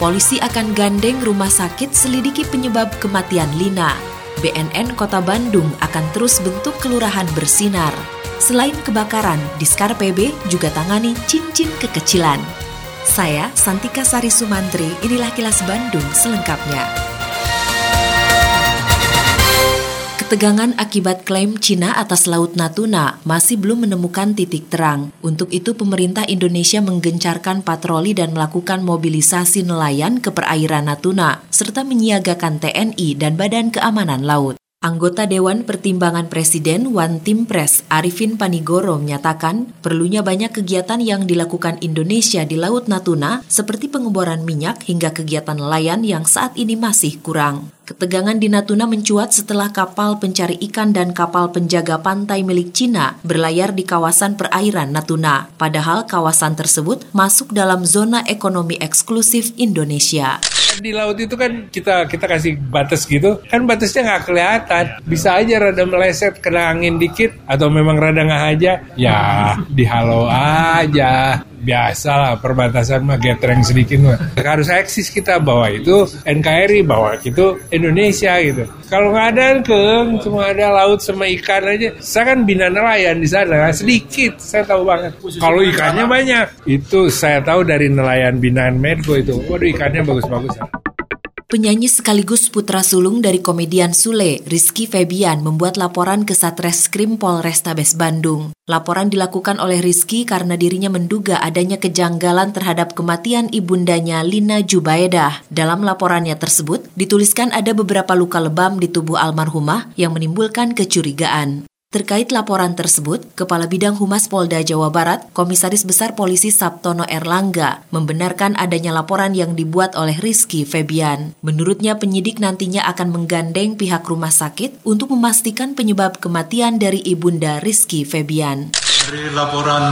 Polisi akan gandeng rumah sakit selidiki penyebab kematian Lina. BNN Kota Bandung akan terus bentuk kelurahan bersinar. Selain kebakaran, Diskar PB juga tangani cincin kekecilan. Saya Santika Sari Sumantri, inilah kilas Bandung selengkapnya. Ketegangan akibat klaim Cina atas Laut Natuna masih belum menemukan titik terang. Untuk itu, pemerintah Indonesia menggencarkan patroli dan melakukan mobilisasi nelayan ke perairan Natuna, serta menyiagakan TNI dan Badan Keamanan Laut. Anggota Dewan Pertimbangan Presiden Wan Timpres Arifin Panigoro menyatakan perlunya banyak kegiatan yang dilakukan Indonesia di Laut Natuna seperti pengeboran minyak hingga kegiatan nelayan yang saat ini masih kurang. Ketegangan di Natuna mencuat setelah kapal pencari ikan dan kapal penjaga pantai milik Cina berlayar di kawasan perairan Natuna. Padahal kawasan tersebut masuk dalam zona ekonomi eksklusif Indonesia. Di laut itu kan kita kita kasih batas gitu. Kan batasnya nggak kelihatan. Bisa aja rada meleset kena angin dikit atau memang rada nggak aja. Ya dihalau aja biasa lah perbatasan mah getreng sedikit mah. Harus eksis kita bahwa itu NKRI bahwa itu Indonesia gitu. Kalau nggak ada keng cuma ada laut sama ikan aja. Saya kan bina nelayan di sana sedikit saya tahu banget. Kalau ikannya banyak. Itu saya tahu dari nelayan binaan Medco itu. Waduh ikannya bagus-bagus Penyanyi sekaligus putra sulung dari komedian Sule, Rizky Febian, membuat laporan ke Satreskrim Polrestabes Bandung. Laporan dilakukan oleh Rizky karena dirinya menduga adanya kejanggalan terhadap kematian ibundanya Lina Jubaedah. Dalam laporannya tersebut, dituliskan ada beberapa luka lebam di tubuh almarhumah yang menimbulkan kecurigaan. Terkait laporan tersebut, Kepala Bidang Humas Polda Jawa Barat, Komisaris Besar Polisi Sabtono Erlangga, membenarkan adanya laporan yang dibuat oleh Rizky Febian. Menurutnya penyidik nantinya akan menggandeng pihak rumah sakit untuk memastikan penyebab kematian dari ibunda Rizky Febian. Dari laporan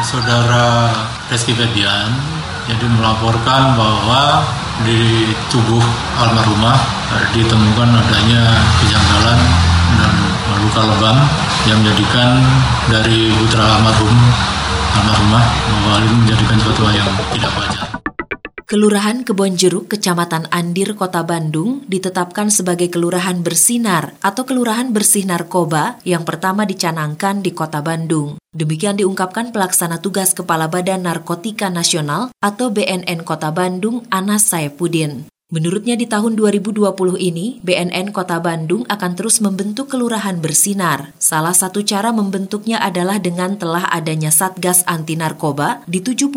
saudara Rizky Febian, jadi melaporkan bahwa di tubuh almarhumah ditemukan adanya kejanggalan lebam yang menjadikan dari putra almarhum almarhumah bahwa menjadikan suatu yang tidak wajar. Kelurahan Kebonjeruk, Kecamatan Andir, Kota Bandung ditetapkan sebagai Kelurahan Bersinar atau Kelurahan Bersih Narkoba yang pertama dicanangkan di Kota Bandung. Demikian diungkapkan pelaksana tugas Kepala Badan Narkotika Nasional atau BNN Kota Bandung, Anas Saipudin. Menurutnya di tahun 2020 ini, BNN Kota Bandung akan terus membentuk kelurahan bersinar. Salah satu cara membentuknya adalah dengan telah adanya Satgas Anti Narkoba di 75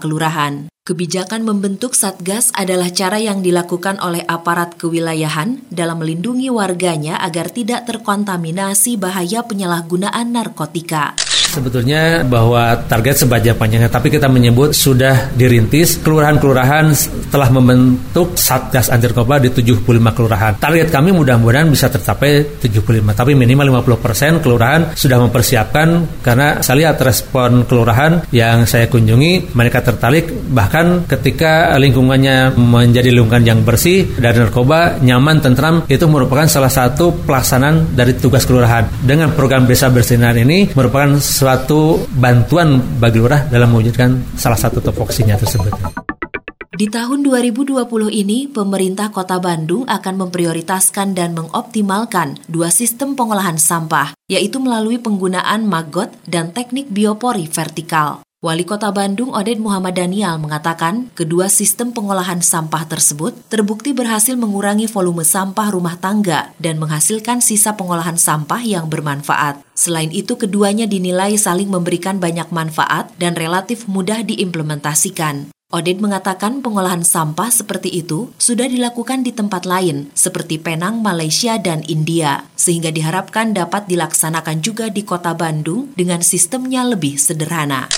kelurahan. Kebijakan membentuk Satgas adalah cara yang dilakukan oleh aparat kewilayahan dalam melindungi warganya agar tidak terkontaminasi bahaya penyalahgunaan narkotika sebetulnya bahwa target sebanyak panjangnya tapi kita menyebut sudah dirintis kelurahan-kelurahan telah membentuk Satgas Anti Narkoba di 75 kelurahan. Target kami mudah-mudahan bisa tercapai 75 tapi minimal 50% kelurahan sudah mempersiapkan karena saya lihat respon kelurahan yang saya kunjungi mereka tertarik bahkan ketika lingkungannya menjadi lingkungan yang bersih dari narkoba nyaman tentram itu merupakan salah satu pelaksanaan dari tugas kelurahan. Dengan program Desa Bersinar ini merupakan suatu bantuan bagi lurah dalam mewujudkan salah satu topoksinya tersebut. Di tahun 2020 ini, pemerintah Kota Bandung akan memprioritaskan dan mengoptimalkan dua sistem pengolahan sampah, yaitu melalui penggunaan maggot dan teknik biopori vertikal. Wali Kota Bandung Oded Muhammad Daniel mengatakan kedua sistem pengolahan sampah tersebut terbukti berhasil mengurangi volume sampah rumah tangga dan menghasilkan sisa pengolahan sampah yang bermanfaat. Selain itu, keduanya dinilai saling memberikan banyak manfaat dan relatif mudah diimplementasikan. Oded mengatakan pengolahan sampah seperti itu sudah dilakukan di tempat lain, seperti Penang, Malaysia, dan India, sehingga diharapkan dapat dilaksanakan juga di kota Bandung dengan sistemnya lebih sederhana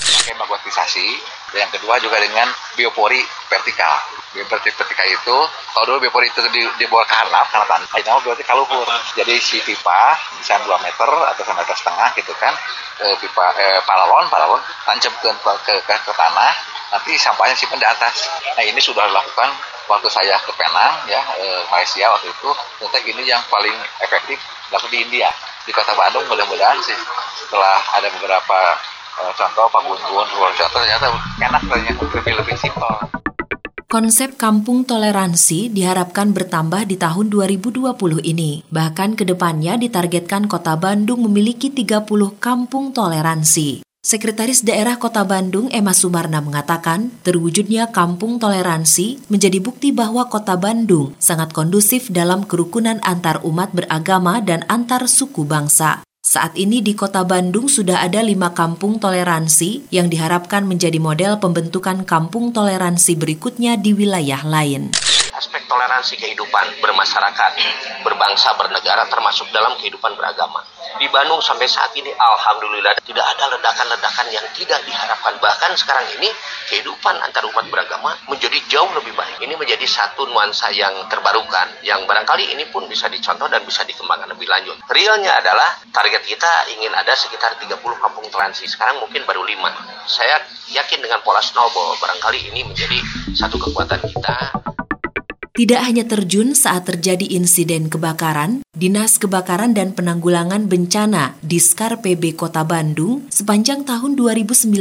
yang kedua juga dengan biopori vertikal. Biopori vertikal itu, kalau dulu biopori itu di, di bawah karnap, karena tanah, itu berarti kaluhur. Jadi si pipa, bisa 2 meter atau 1 meter setengah gitu kan, e, pipa e, paralon, paralon, tancap ke, ke, ke, ke tanah, nanti sampahnya simpan di atas. Nah ini sudah dilakukan waktu saya ke Penang ya e, Malaysia waktu itu ternyata ini yang paling efektif dilakukan di India di kota Bandung mudah-mudahan sih setelah ada beberapa contoh Pak Gun Gun ternyata enak ternyata lebih lebih simpel Konsep kampung toleransi diharapkan bertambah di tahun 2020 ini. Bahkan ke depannya ditargetkan kota Bandung memiliki 30 kampung toleransi. Sekretaris Daerah Kota Bandung Emma Sumarna mengatakan, terwujudnya kampung toleransi menjadi bukti bahwa Kota Bandung sangat kondusif dalam kerukunan antar umat beragama dan antar suku bangsa. Saat ini di Kota Bandung sudah ada lima kampung toleransi yang diharapkan menjadi model pembentukan kampung toleransi berikutnya di wilayah lain aspek toleransi kehidupan bermasyarakat, berbangsa, bernegara termasuk dalam kehidupan beragama. Di Bandung sampai saat ini alhamdulillah tidak ada ledakan-ledakan yang tidak diharapkan. Bahkan sekarang ini kehidupan antar umat beragama menjadi jauh lebih baik. Ini menjadi satu nuansa yang terbarukan yang barangkali ini pun bisa dicontoh dan bisa dikembangkan lebih lanjut. Realnya adalah target kita ingin ada sekitar 30 kampung toleransi sekarang mungkin baru 5 saya yakin dengan pola snowball barangkali ini menjadi satu kekuatan kita tidak hanya terjun saat terjadi insiden kebakaran, Dinas Kebakaran dan Penanggulangan Bencana Diskar PB Kota Bandung sepanjang tahun 2019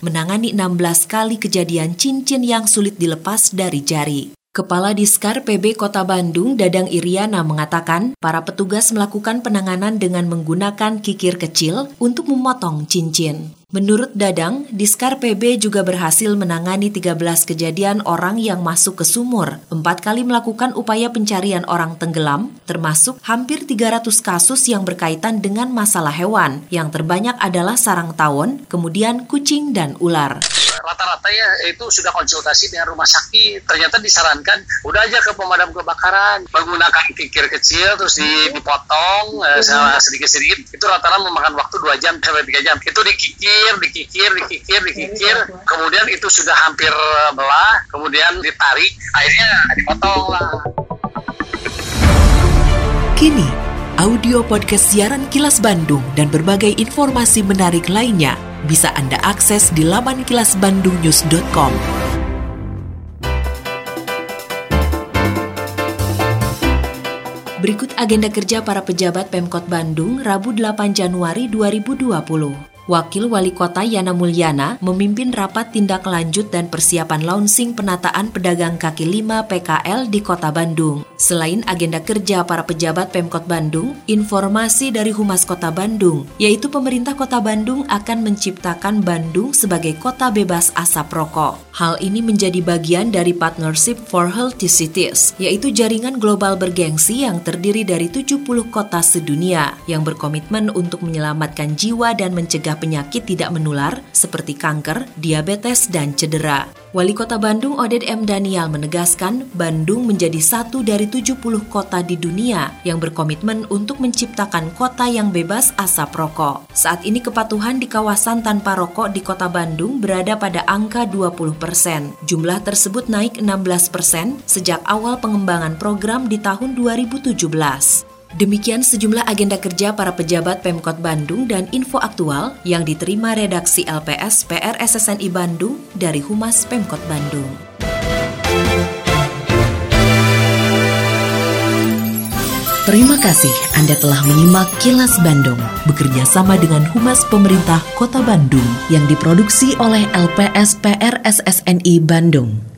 menangani 16 kali kejadian cincin yang sulit dilepas dari jari. Kepala Diskar PB Kota Bandung, Dadang Iriana, mengatakan para petugas melakukan penanganan dengan menggunakan kikir kecil untuk memotong cincin. Menurut Dadang, Diskar PB juga berhasil menangani 13 kejadian orang yang masuk ke sumur, empat kali melakukan upaya pencarian orang tenggelam, termasuk hampir 300 kasus yang berkaitan dengan masalah hewan, yang terbanyak adalah sarang tawon, kemudian kucing dan ular rata-rata ya itu sudah konsultasi dengan rumah sakit. Ternyata disarankan udah aja ke pemadam kebakaran menggunakan kikir kecil terus dipotong eh, sedikit-sedikit. Itu rata-rata memakan waktu dua jam sampai tiga jam. Itu dikikir dikikir dikikir dikikir. Kemudian itu sudah hampir belah kemudian ditarik akhirnya dipotong lah. Kini, audio podcast siaran Kilas Bandung dan berbagai informasi menarik lainnya bisa Anda akses di laman kilasbandungnews.com. Berikut agenda kerja para pejabat Pemkot Bandung Rabu 8 Januari 2020. Wakil Wali Kota Yana Mulyana memimpin rapat tindak lanjut dan persiapan launching penataan pedagang kaki lima PKL di Kota Bandung. Selain agenda kerja para pejabat Pemkot Bandung, informasi dari Humas Kota Bandung, yaitu pemerintah Kota Bandung akan menciptakan Bandung sebagai kota bebas asap rokok. Hal ini menjadi bagian dari Partnership for Healthy Cities, yaitu jaringan global bergengsi yang terdiri dari 70 kota sedunia yang berkomitmen untuk menyelamatkan jiwa dan mencegah penyakit tidak menular seperti kanker, diabetes, dan cedera. Wali Kota Bandung Oded M. Daniel menegaskan Bandung menjadi satu dari 70 kota di dunia yang berkomitmen untuk menciptakan kota yang bebas asap rokok. Saat ini kepatuhan di kawasan tanpa rokok di Kota Bandung berada pada angka 20 persen. Jumlah tersebut naik 16 persen sejak awal pengembangan program di tahun 2017. Demikian sejumlah agenda kerja para pejabat Pemkot Bandung dan info aktual yang diterima redaksi LPS PR SSNI Bandung dari Humas Pemkot Bandung. Terima kasih Anda telah menyimak Kilas Bandung bekerja sama dengan Humas Pemerintah Kota Bandung yang diproduksi oleh LPS PR SSNI Bandung.